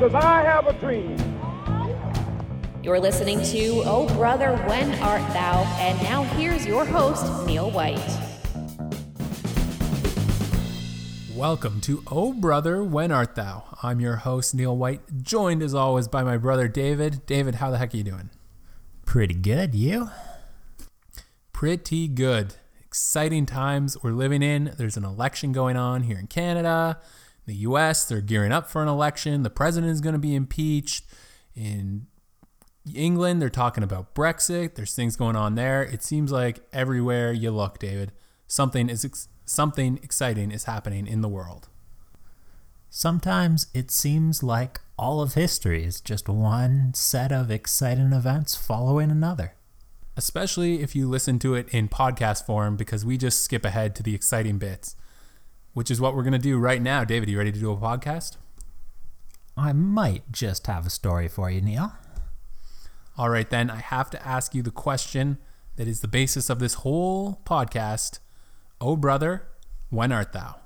because I have a dream. You're listening to Oh Brother, When Art Thou? And now here's your host, Neil White. Welcome to Oh Brother, When Art Thou? I'm your host, Neil White, joined as always by my brother David. David, how the heck are you doing? Pretty good, you? Pretty good. Exciting times we're living in. There's an election going on here in Canada. The US, they're gearing up for an election. The president is going to be impeached. In England, they're talking about Brexit. There's things going on there. It seems like everywhere you look, David, something is ex- something exciting is happening in the world. Sometimes it seems like all of history is just one set of exciting events following another. Especially if you listen to it in podcast form, because we just skip ahead to the exciting bits, which is what we're going to do right now. David, you ready to do a podcast? I might just have a story for you, Neil. All right, then, I have to ask you the question that is the basis of this whole podcast. Oh, brother, when art thou?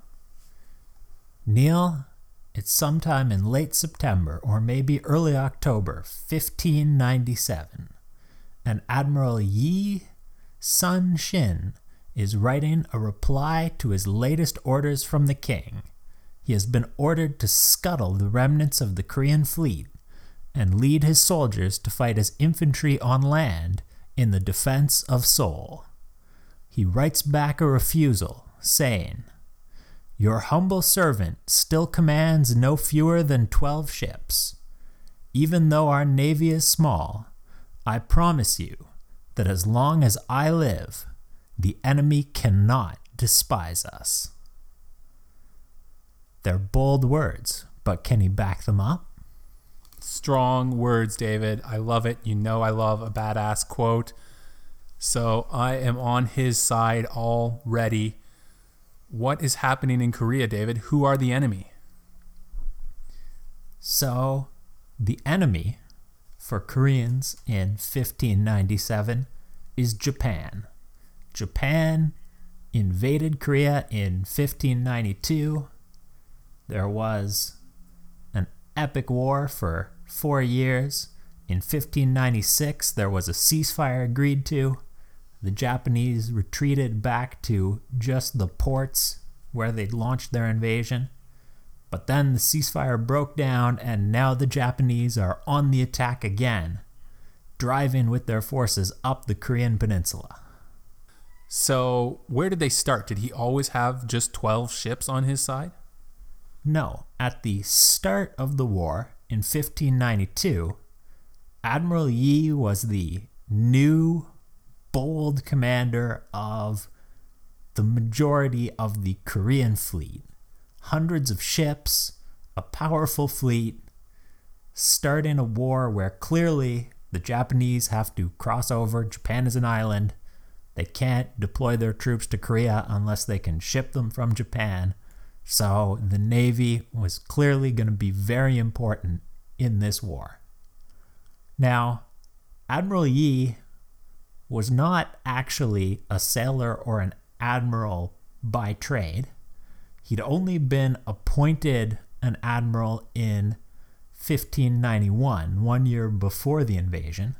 Neil, it's sometime in late September or maybe early October, 1597, and Admiral Yi Sun Shin is writing a reply to his latest orders from the king. He has been ordered to scuttle the remnants of the Korean fleet and lead his soldiers to fight as infantry on land in the defense of Seoul. He writes back a refusal, saying, Your humble servant still commands no fewer than twelve ships. Even though our navy is small, I promise you that as long as I live, the enemy cannot despise us. They're bold words, but can he back them up? Strong words, David. I love it. You know, I love a badass quote. So I am on his side already. What is happening in Korea, David? Who are the enemy? So, the enemy for Koreans in 1597 is Japan. Japan invaded Korea in 1592. There was an epic war for four years. In 1596, there was a ceasefire agreed to. The Japanese retreated back to just the ports where they'd launched their invasion. But then the ceasefire broke down, and now the Japanese are on the attack again, driving with their forces up the Korean peninsula. So, where did they start? Did he always have just 12 ships on his side? No, at the start of the war in 1592, Admiral Yi was the new, bold commander of the majority of the Korean fleet. Hundreds of ships, a powerful fleet, starting a war where clearly the Japanese have to cross over. Japan is an island. They can't deploy their troops to Korea unless they can ship them from Japan. So the Navy was clearly going to be very important in this war. Now, Admiral Yi was not actually a sailor or an admiral by trade. He'd only been appointed an admiral in 1591, one year before the invasion,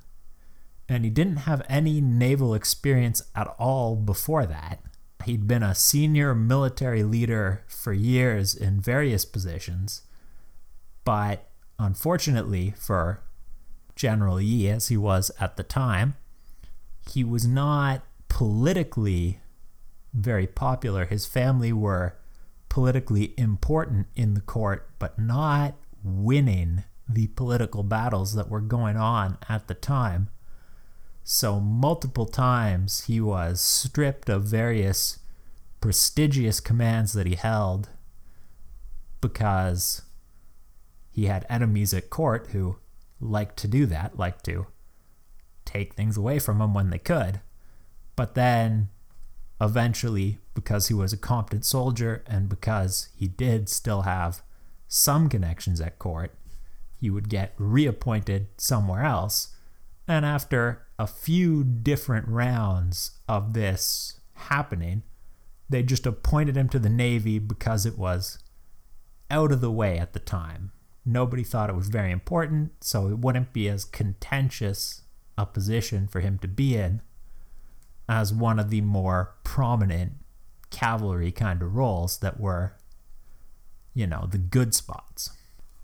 and he didn't have any naval experience at all before that. He'd been a senior military leader for years in various positions, but unfortunately for General Yi, as he was at the time, he was not politically very popular. His family were politically important in the court, but not winning the political battles that were going on at the time. So, multiple times he was stripped of various prestigious commands that he held because he had enemies at court who liked to do that, liked to take things away from him when they could. But then eventually, because he was a competent soldier and because he did still have some connections at court, he would get reappointed somewhere else. And after a few different rounds of this happening, they just appointed him to the Navy because it was out of the way at the time. nobody thought it was very important, so it wouldn't be as contentious a position for him to be in as one of the more prominent cavalry kind of roles that were, you know, the good spots.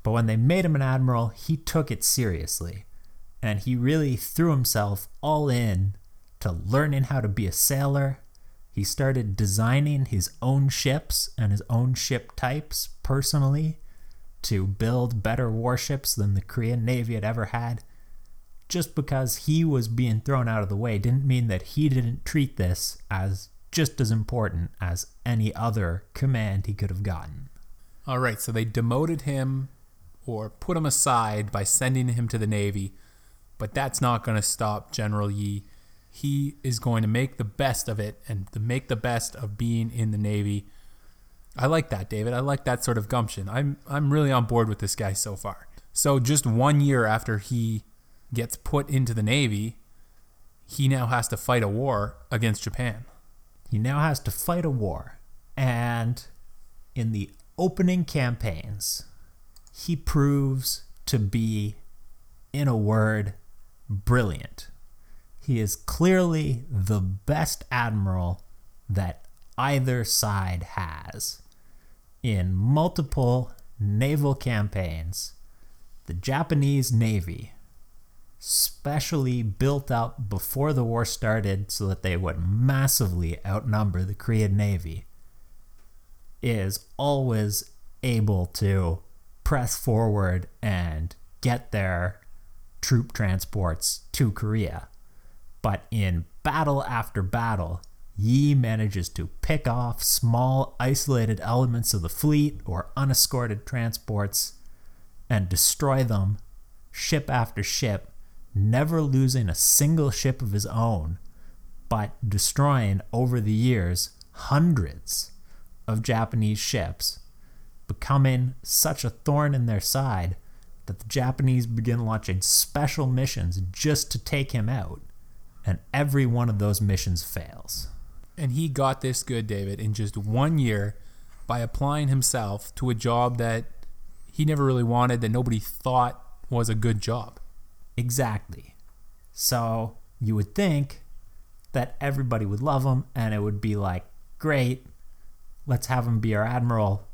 But when they made him an admiral, he took it seriously. And he really threw himself all in to learning how to be a sailor. He started designing his own ships and his own ship types personally to build better warships than the Korean Navy had ever had. Just because he was being thrown out of the way didn't mean that he didn't treat this as just as important as any other command he could have gotten. All right, so they demoted him or put him aside by sending him to the Navy, but that's not going to stop General Yi. He is going to make the best of it and make the best of being in the Navy. I like that, David. I like that sort of gumption. I'm I'm really on board with this guy so far. So just one year after he gets put into the Navy, he now has to fight a war against Japan. He now has to fight a war. And in the opening campaigns, he proves to be, in a word, brilliant. He is clearly the best admiral that either side has. In multiple naval campaigns, the Japanese Navy, specially built up before the war started so that they would massively outnumber the Korean Navy, is always able to press forward and get their troop transports to Korea. But in battle after battle, Yi manages to pick off small, isolated elements of the fleet or unescorted transports and destroy them, ship after ship, never losing a single ship of his own, but destroying over the years hundreds of Japanese ships becoming such a thorn in their side that the Japanese begin launching special missions just to take him out. And every one of those missions fails. And he got this good, David, in just one year by applying himself to a job that he never really wanted, that nobody thought was a good job. Exactly. So you would think that everybody would love him and it would be like, great, let's have him be our admiral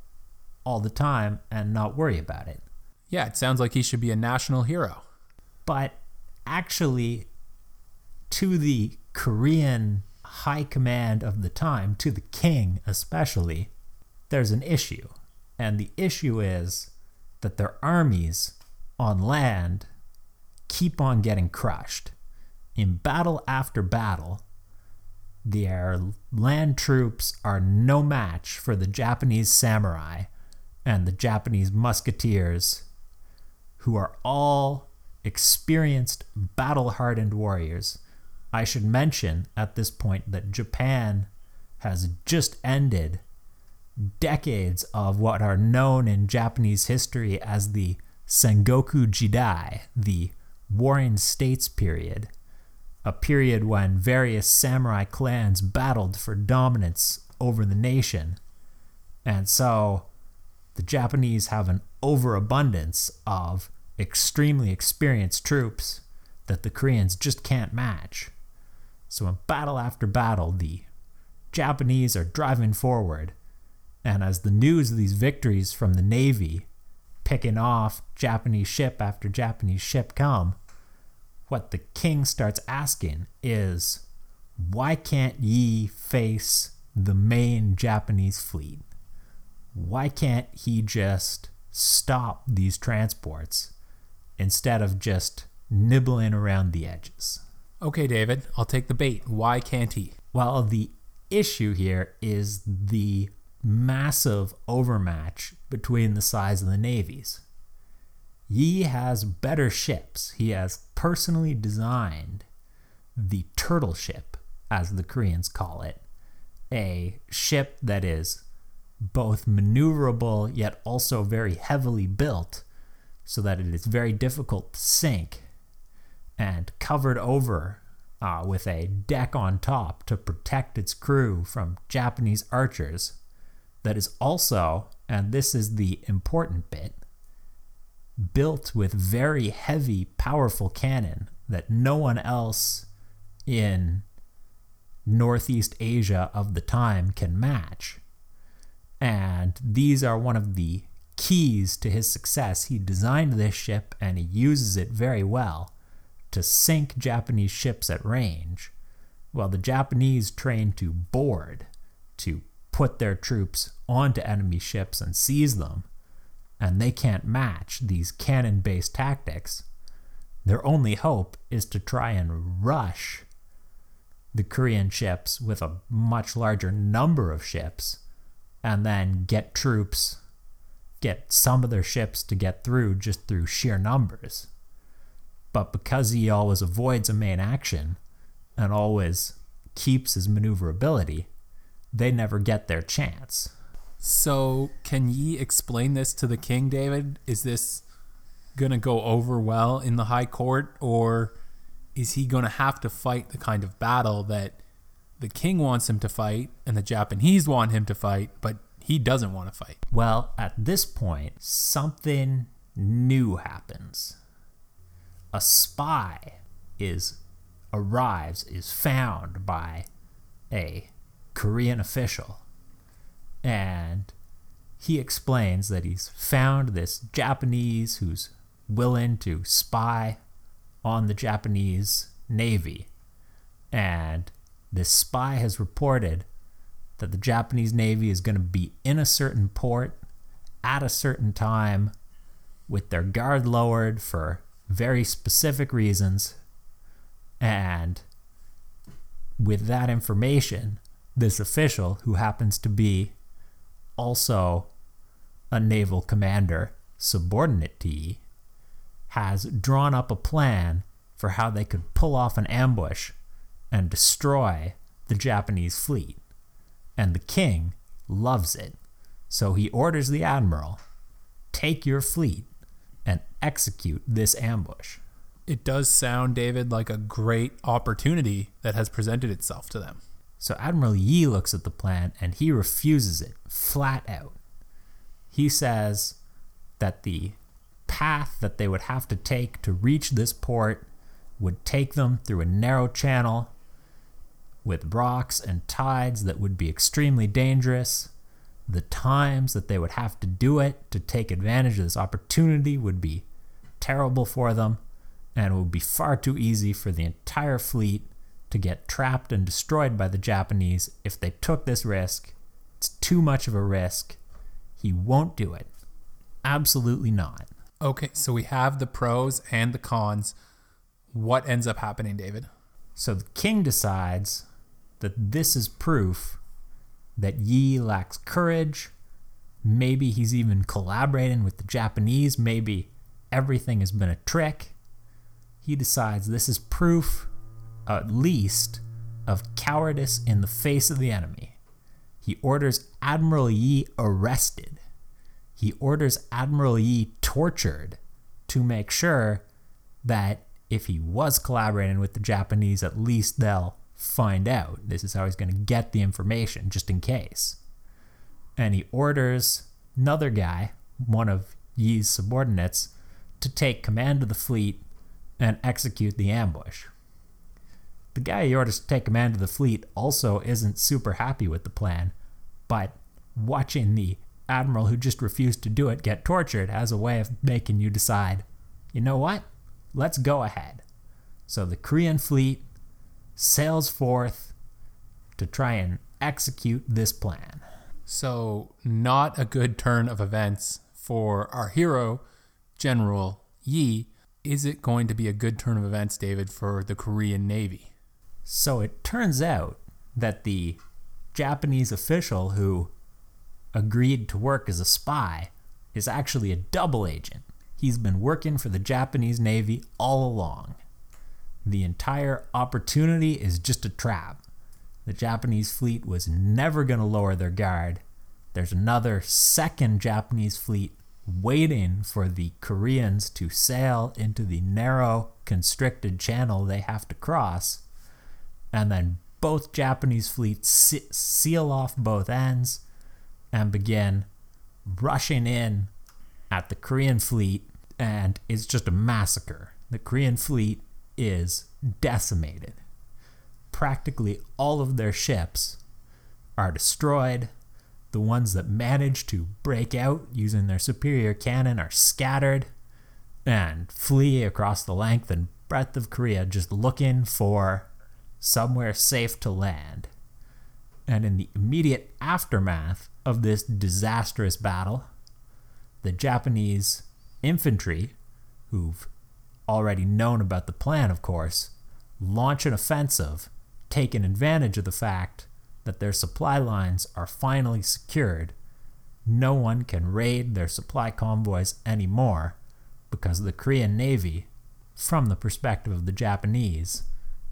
all the time and not worry about it. Yeah, it sounds like he should be a national hero. But actually, to the Korean high command of the time, to the king especially, there's an issue. And the issue is that their armies on land keep on getting crushed. In battle after battle, their land troops are no match for the Japanese samurai and the Japanese musketeers, who are all experienced, battle hardened warriors. I should mention at this point that Japan has just ended decades of what are known in Japanese history as the Sengoku Jidai, the Warring States period, a period when various samurai clans battled for dominance over the nation. And so the Japanese have an overabundance of extremely experienced troops that the Koreans just can't match. So, in battle after battle, the Japanese are driving forward, and as the news of these victories from the Navy picking off Japanese ship after Japanese ship come, what the king starts asking is why can't Yi face the main Japanese fleet? why can't he just stop these transports instead of just nibbling around the edges? Okay, David, I'll take the bait. Why can't he? Well, the issue here is the massive overmatch between the size of the navies. Yi has better ships. He has personally designed the turtle ship, as the Koreans call it, a ship that is both maneuverable yet also very heavily built so that it is very difficult to sink and covered over uh, with a deck on top to protect its crew from Japanese archers. That is also, and this is the important bit, built with very heavy, powerful cannon that no one else in Northeast Asia of the time can match. And these are one of the keys to his success. He designed this ship and he uses it very well to sink Japanese ships at range, while the Japanese train to board, to put their troops onto enemy ships and seize them, and they can't match these cannon based tactics. Their only hope is to try and rush the Korean ships with a much larger number of ships and then get troops, get some of their ships to get through just through sheer numbers. But because he always avoids a main action and always keeps his maneuverability, they never get their chance. So, can Yi explain this to the king, David? Is this going to go over well in the high court, or is he going to have to fight the kind of battle that the king wants him to fight and the Japanese want him to fight, but he doesn't want to fight? Well, at this point, something new happens. A spy is arrives is found by a Korean official and he explains that he's found this Japanese who's willing to spy on the Japanese Navy. And this spy has reported that the Japanese Navy is going to be in a certain port at a certain time with their guard lowered for very specific reasons. And with that information, this official, who happens to be also a naval commander subordinate to Yi, has drawn up a plan for how they could pull off an ambush and destroy the Japanese fleet. And the king loves it. So he orders the admiral take your fleet and execute this ambush. It does sound, David, like a great opportunity that has presented itself to them. So Admiral Yi looks at the plan and he refuses it flat out. He says that the path that they would have to take to reach this port would take them through a narrow channel with rocks and tides that would be extremely dangerous. The times that they would have to do it to take advantage of this opportunity would be terrible for them, and it would be far too easy for the entire fleet to get trapped and destroyed by the Japanese if they took this risk. It's too much of a risk. He won't do it. Absolutely not. Okay, so we have the pros and the cons. What ends up happening, David? So the king decides that this is proof that Yi lacks courage. Maybe he's even collaborating with the Japanese. Maybe everything has been a trick. He decides this is proof at least of cowardice in the face of the enemy. He orders Admiral Yi arrested. He orders Admiral Yi tortured to make sure that if he was collaborating with the Japanese, at least they'll find out. This is how he's going to get the information, just in case. And he orders another guy, one of Yi's subordinates, to take command of the fleet and execute the ambush the guy he orders to take command of the fleet also isn't super happy with the plan, but watching the admiral who just refused to do it get tortured has a way of making you decide, you know what? Let's go ahead. So the Korean fleet sails forth to try and execute this plan. So, not a good turn of events for our hero, General Yi. Is it going to be a good turn of events, David, for the Korean Navy? So it turns out that the Japanese official who agreed to work as a spy is actually a double agent. He's been working for the Japanese Navy all along. The entire opportunity is just a trap. The Japanese fleet was never going to lower their guard. There's another second Japanese fleet waiting for the Koreans to sail into the narrow, constricted channel they have to cross and then both Japanese fleets seal off both ends and begin rushing in at the Korean fleet and it's just a massacre. The Korean fleet is decimated. Practically all of their ships are destroyed. The ones that manage to break out using their superior cannon are scattered and flee across the length and breadth of Korea just looking for somewhere safe to land. And in the immediate aftermath of this disastrous battle, the Japanese infantry, who've already known about the plan, of course, launch an offensive, taking advantage of the fact that their supply lines are finally secured. No one can raid their supply convoys anymore because the Korean Navy, from the perspective of the Japanese,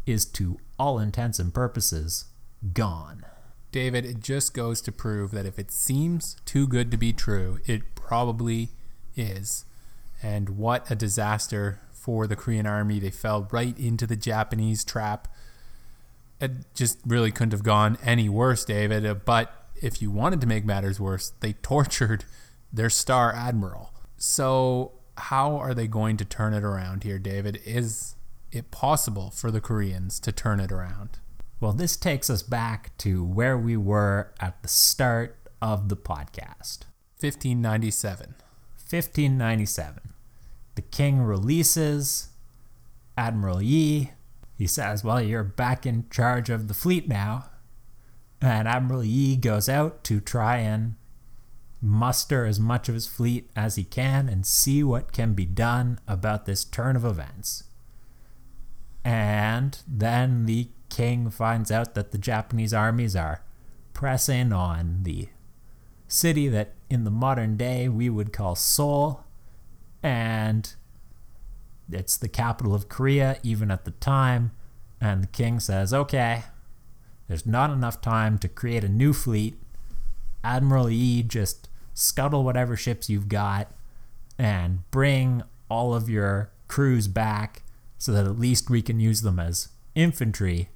is to all intents and purposes gone. David, it just goes to prove that if it seems too good to be true, it probably is. And what a disaster for the Korean army. They fell right into the Japanese trap. It just really couldn't have gone any worse, David. Uh, But if you wanted to make matters worse, they tortured their star admiral. So, how are they going to turn it around here, David? Is it possible for the Koreans to turn it around? Well, this takes us back to where we were at the start of the podcast. 1597. 1597. The king releases Admiral Yi. He says, Well, you're back in charge of the fleet now. And Admiral Yi goes out to try and muster as much of his fleet as he can and see what can be done about this turn of events. And then the king finds out that the Japanese armies are pressing on the city that in the modern day we would call Seoul. And it's the capital of Korea, even at the time. And the king says, okay, there's not enough time to create a new fleet. Admiral Yi, just scuttle whatever ships you've got and bring all of your crews back so that at least we can use them as infantry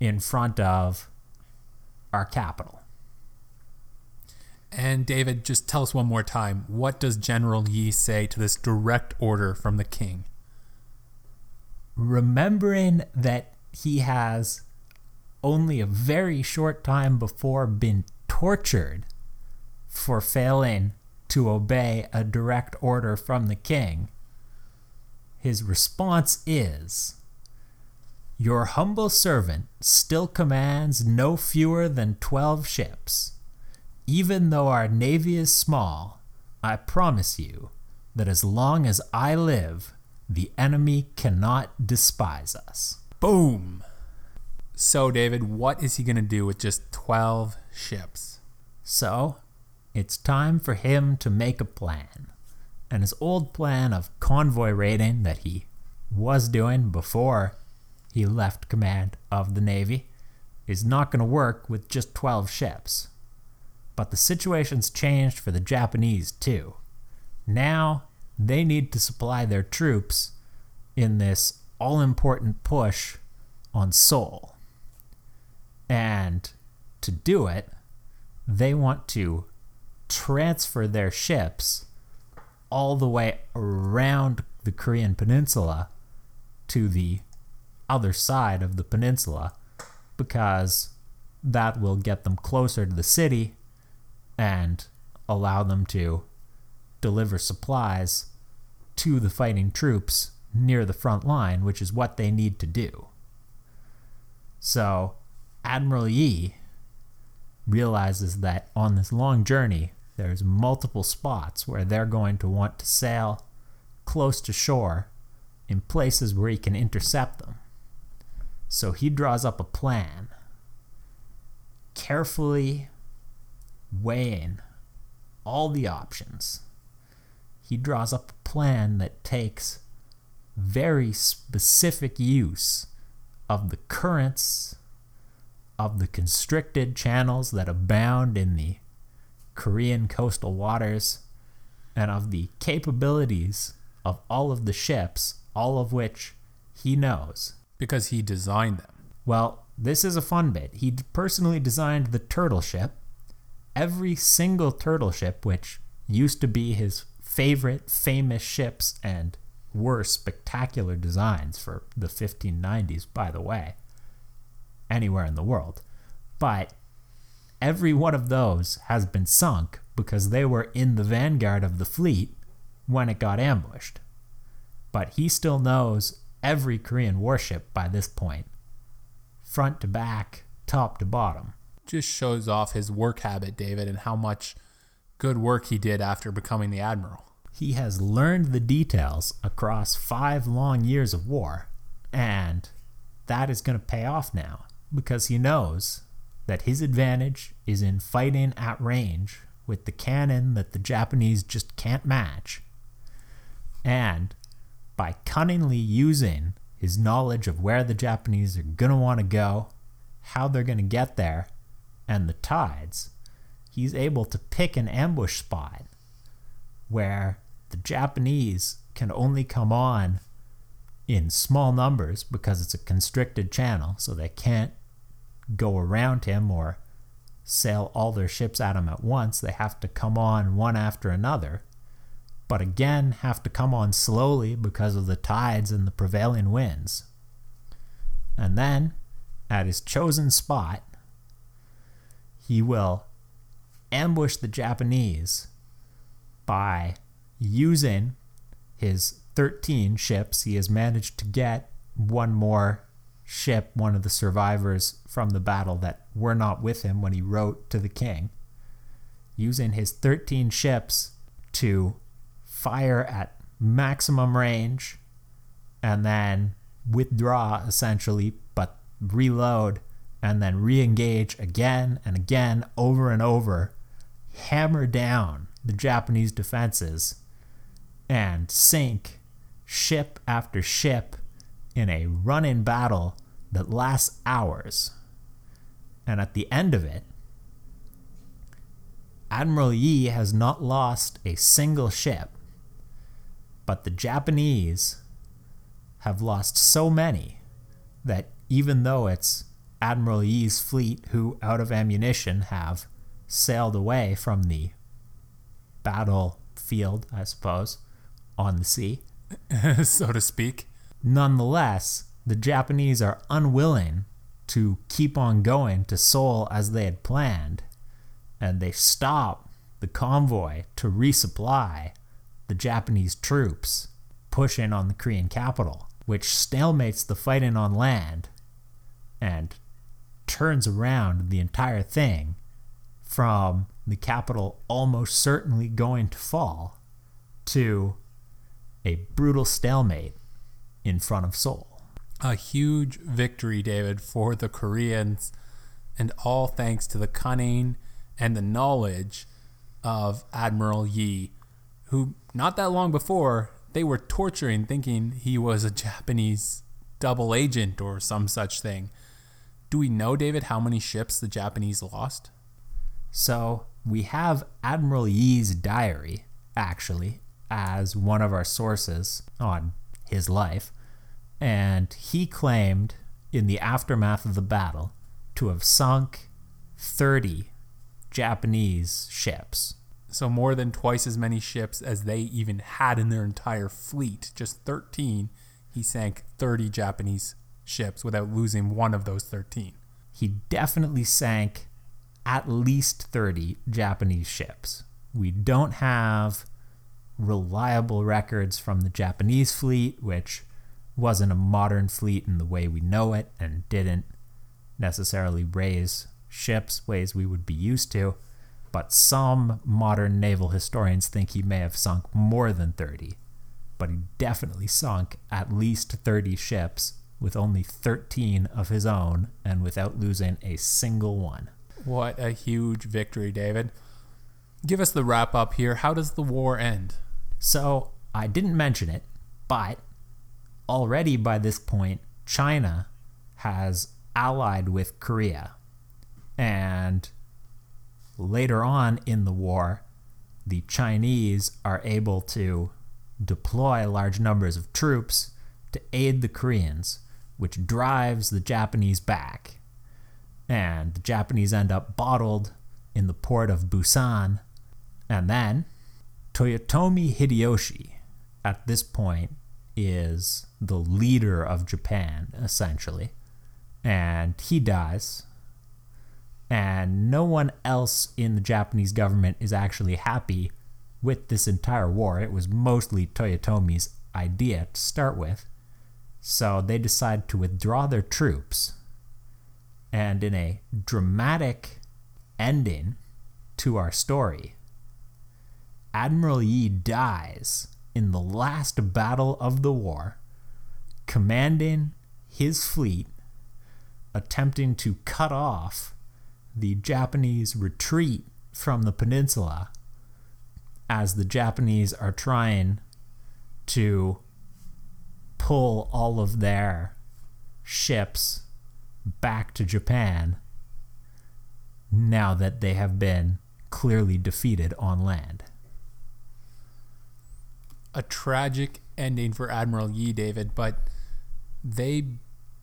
in front of our capital. And David, just tell us one more time what does General Yi say to this direct order from the king? remembering that he has only a very short time before been tortured for failing to obey a direct order from the king, his response is Your humble servant still commands no fewer than twelve ships. Even though our navy is small, I promise you that as long as I live, the enemy cannot despise us. Boom! So, David, what is he going to do with just 12 ships? So, it's time for him to make a plan. And his old plan of convoy raiding that he was doing before he left command of the Navy is not going to work with just 12 ships. But the situation's changed for the Japanese too. Now they need to supply their troops in this all important push on Seoul. And to do it, they want to transfer their ships all the way around the Korean peninsula to the other side of the peninsula because that will get them closer to the city and allow them to deliver supplies to the fighting troops near the front line, which is what they need to do. So, Admiral Yi realizes that on this long journey, there's multiple spots where they're going to want to sail close to shore in places where he can intercept them. So he draws up a plan, carefully weighing all the options. He draws up a plan that takes very specific use of the currents of the constricted channels that abound in the Korean coastal waters and of the capabilities of all of the ships, all of which he knows. Because he designed them. Well, this is a fun bit. He personally designed the turtle ship. Every single turtle ship, which used to be his favorite famous ships and were spectacular designs for the 1590s, by the way, anywhere in the world. But every one of those has been sunk because they were in the vanguard of the fleet when it got ambushed. But he still knows every Korean warship by this point, front to back, top to bottom. Just shows off his work habit, David, and how much good work he did after becoming the admiral. He has learned the details across five long years of war, and that is going to pay off now because he knows that his advantage is in fighting at range with the cannon that the Japanese just can't match. And by cunningly using his knowledge of where the Japanese are going to want to go, how they're going to get there, and the tides, he's able to pick an ambush spot where the Japanese can only come on in small numbers because it's a constricted channel, so they can't go around him or sail all their ships at him at once. They have to come on one after another, but again have to come on slowly because of the tides and the prevailing winds. And then, at his chosen spot, he will ambush the Japanese by using his 13 ships. He has managed to get one more ship, one of the survivors from the battle that were not with him when he wrote to the king, using his 13 ships to fire at maximum range and then withdraw essentially, but reload and then re engage again and again over and over, hammer down the Japanese defenses and sink ship after ship in a running battle that lasts hours. And at the end of it, Admiral Yi has not lost a single ship, but the Japanese have lost so many that even though it's Admiral Yi's fleet who, out of ammunition, have sailed away from the battlefield, I suppose, on the sea, so to speak. Nonetheless, the Japanese are unwilling to keep on going to Seoul as they had planned, and they stop the convoy to resupply the Japanese troops pushing on the Korean capital, which stalemates the fighting on land and turns around the entire thing from the capital almost certainly going to fall to a brutal stalemate in front of Seoul. A huge victory, David, for the Koreans, and all thanks to the cunning and the knowledge of Admiral Yi, who not that long before they were torturing, thinking he was a Japanese double agent or some such thing. Do we know, David, how many ships the Japanese lost? So we have Admiral Yi's diary, actually, as one of our sources on his life, and he claimed in the aftermath of the battle to have sunk 30 Japanese ships. So more than twice as many ships as they even had in their entire fleet. Just 13, he sank 30 Japanese ships without losing one of those 13. He definitely sank at least 30 Japanese ships. We don't have reliable records from the Japanese fleet, which wasn't a modern fleet in the way we know it and didn't necessarily raise ships ways we would be used to. But some modern naval historians think he may have sunk more than 30. But he definitely sunk at least 30 ships with only 13 of his own and without losing a single one. What a huge victory, David. Give us the wrap up here. How does the war end? So, I didn't mention it, but already by this point, China has allied with Korea. And later on in the war, the Chinese are able to deploy large numbers of troops to aid the Koreans, which drives the Japanese back. And the Japanese end up bottled in the port of Busan. And then Toyotomi Hideyoshi, at this point, is the leader of Japan, essentially. And he dies. And no one else in the Japanese government is actually happy with this entire war. It was mostly Toyotomi's idea to start with. So they decide to withdraw their troops. And in a dramatic ending to our story, Admiral Yi dies in the last battle of the war, commanding his fleet, attempting to cut off the Japanese retreat from the peninsula as the Japanese are trying to pull all of their ships back to Japan now that they have been clearly defeated on land. A tragic ending for Admiral Yi, David, but they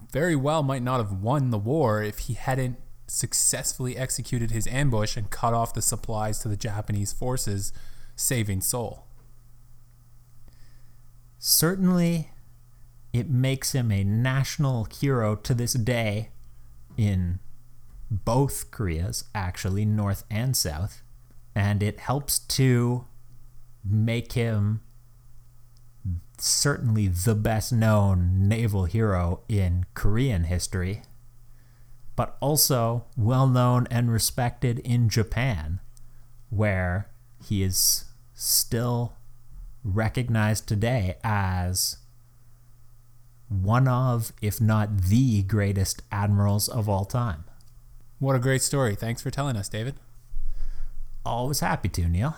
very well might not have won the war if he hadn't successfully executed his ambush and cut off the supplies to the Japanese forces, saving Seoul. Certainly, it makes him a national hero to this day in both Koreas, actually, North and South. And it helps to make him certainly the best known naval hero in Korean history, but also well known and respected in Japan, where he is still recognized today as one of, if not the greatest admirals of all time. What a great story. Thanks for telling us, David. Always happy to, Neil.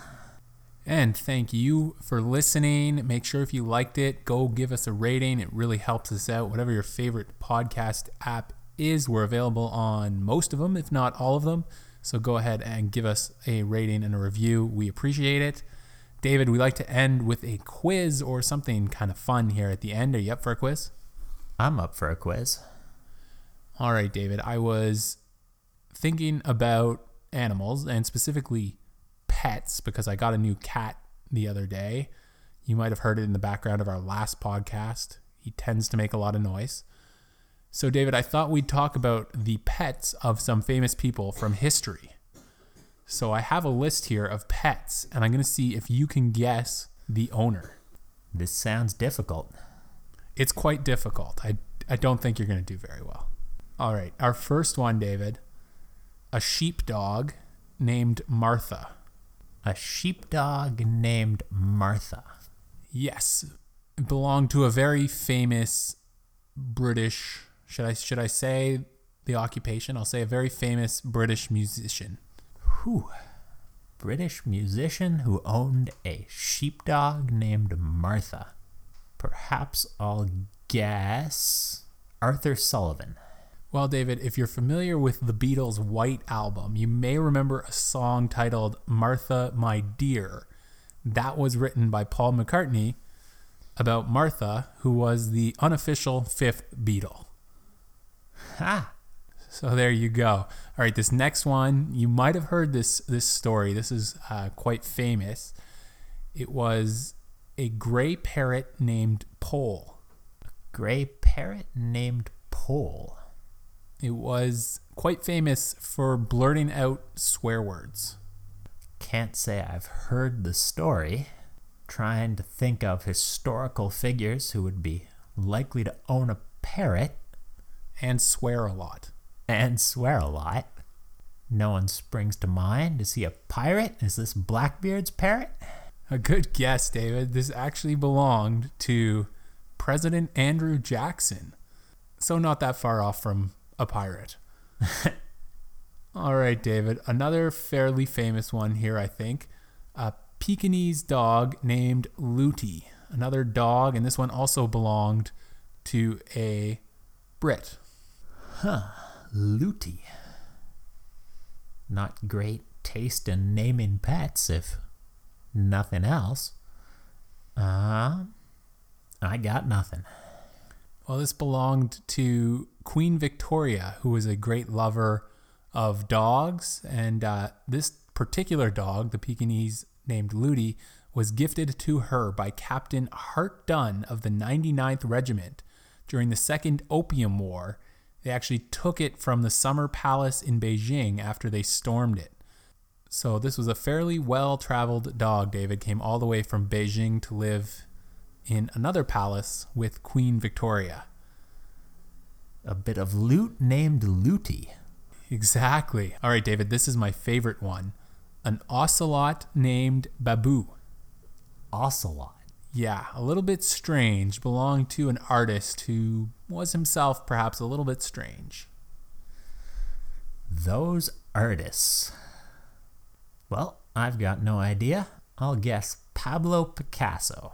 And thank you for listening. Make sure if you liked it, go give us a rating. It really helps us out. Whatever your favorite podcast app is, we're available on most of them, if not all of them. So go ahead and give us a rating and a review. We appreciate it. David, we like to end with a quiz or something kind of fun here at the end. Are you up for a quiz? I'm up for a quiz. All right, David. I was thinking about animals and specifically pets because I got a new cat the other day. You might have heard it in the background of our last podcast. He tends to make a lot of noise. So, David, I thought we'd talk about the pets of some famous people from history. So, I have a list here of pets, and I'm going to see if you can guess the owner. This sounds difficult. It's quite difficult. I, I don't think you're going to do very well. All right, our first one, David a sheepdog named Martha. A sheepdog named Martha. Yes, it belonged to a very famous British. Should I should I say the occupation? I'll say a very famous British musician. Whew. British musician who owned a sheepdog named Martha. Perhaps I'll guess Arthur Sullivan. Well, David, if you're familiar with the Beatles' White Album, you may remember a song titled Martha, My Dear. That was written by Paul McCartney about Martha, who was the unofficial fifth Beatle. Ha! So there you go. All right, this next one, you might have heard this this story. This is uh, quite famous. It was a gray parrot named Poll. A gray parrot named Poll. It was quite famous for blurting out swear words. Can't say I've heard the story. Trying to think of historical figures who would be likely to own a parrot and swear a lot. and swear a lot. No one springs to mind. Is he a pirate? Is this Blackbeard's parrot? A good guess, David. This actually belonged to President Andrew Jackson. So, not that far off from a pirate. All right, David. Another fairly famous one here, I think. A Pekingese dog named Looty. Another dog, and this one also belonged to a Brit. Huh Looty. Not great taste in naming pets, if nothing else. Uh, I got nothing. Well, this belonged to Queen Victoria, who was a great lover of dogs. And uh, this particular dog, the Pekingese named Looty, was gifted to her by Captain Hart Dunne of the 99th Regiment during the Second Opium War. They actually took it from the Summer Palace in Beijing after they stormed it. So this was a fairly well-traveled dog. David came all the way from Beijing to live in another palace with Queen Victoria. A bit of loot named Looty. Exactly. All right, David, this is my favorite one. An ocelot named Babou. Ocelot. Yeah, a little bit strange, belonged to an artist who was himself perhaps a little bit strange. Those artists. Well, I've got no idea. I'll guess Pablo Picasso.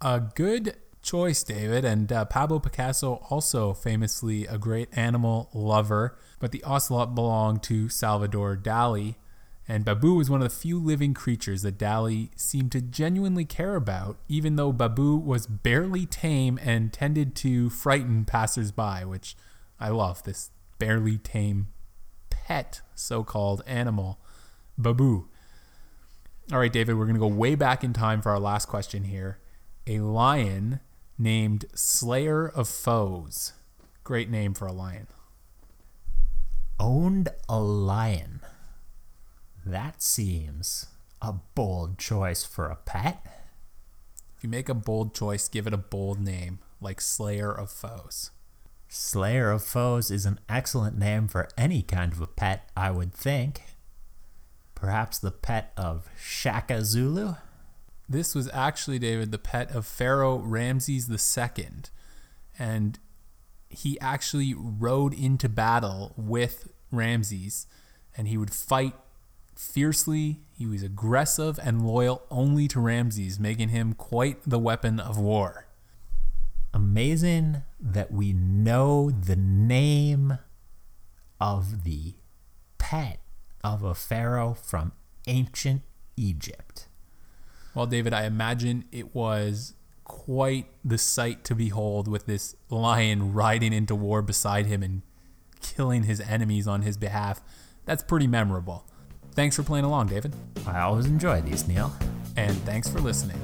A good choice, David. And uh, Pablo Picasso, also famously a great animal lover, but the ocelot belonged to Salvador Dali. And Babou was one of the few living creatures that Dali seemed to genuinely care about, even though Babou was barely tame and tended to frighten passersby, which I love this barely tame pet so called animal. Babou. All right, David, we're going to go way back in time for our last question here. A lion named Slayer of Foes. Great name for a lion. Owned a lion. That seems a bold choice for a pet. If you make a bold choice, give it a bold name, like Slayer of Foes. Slayer of Foes is an excellent name for any kind of a pet, I would think. Perhaps the pet of Shaka Zulu? This was actually, David, the pet of Pharaoh Ramses II. And he actually rode into battle with Ramses and he would fight fiercely. He was aggressive and loyal only to Ramses, making him quite the weapon of war. Amazing that we know the name of the pet of a pharaoh from ancient Egypt. Well, David, I imagine it was quite the sight to behold with this lion riding into war beside him and killing his enemies on his behalf. That's pretty memorable. Thanks for playing along, David. I always enjoy these, Neil. And thanks for listening.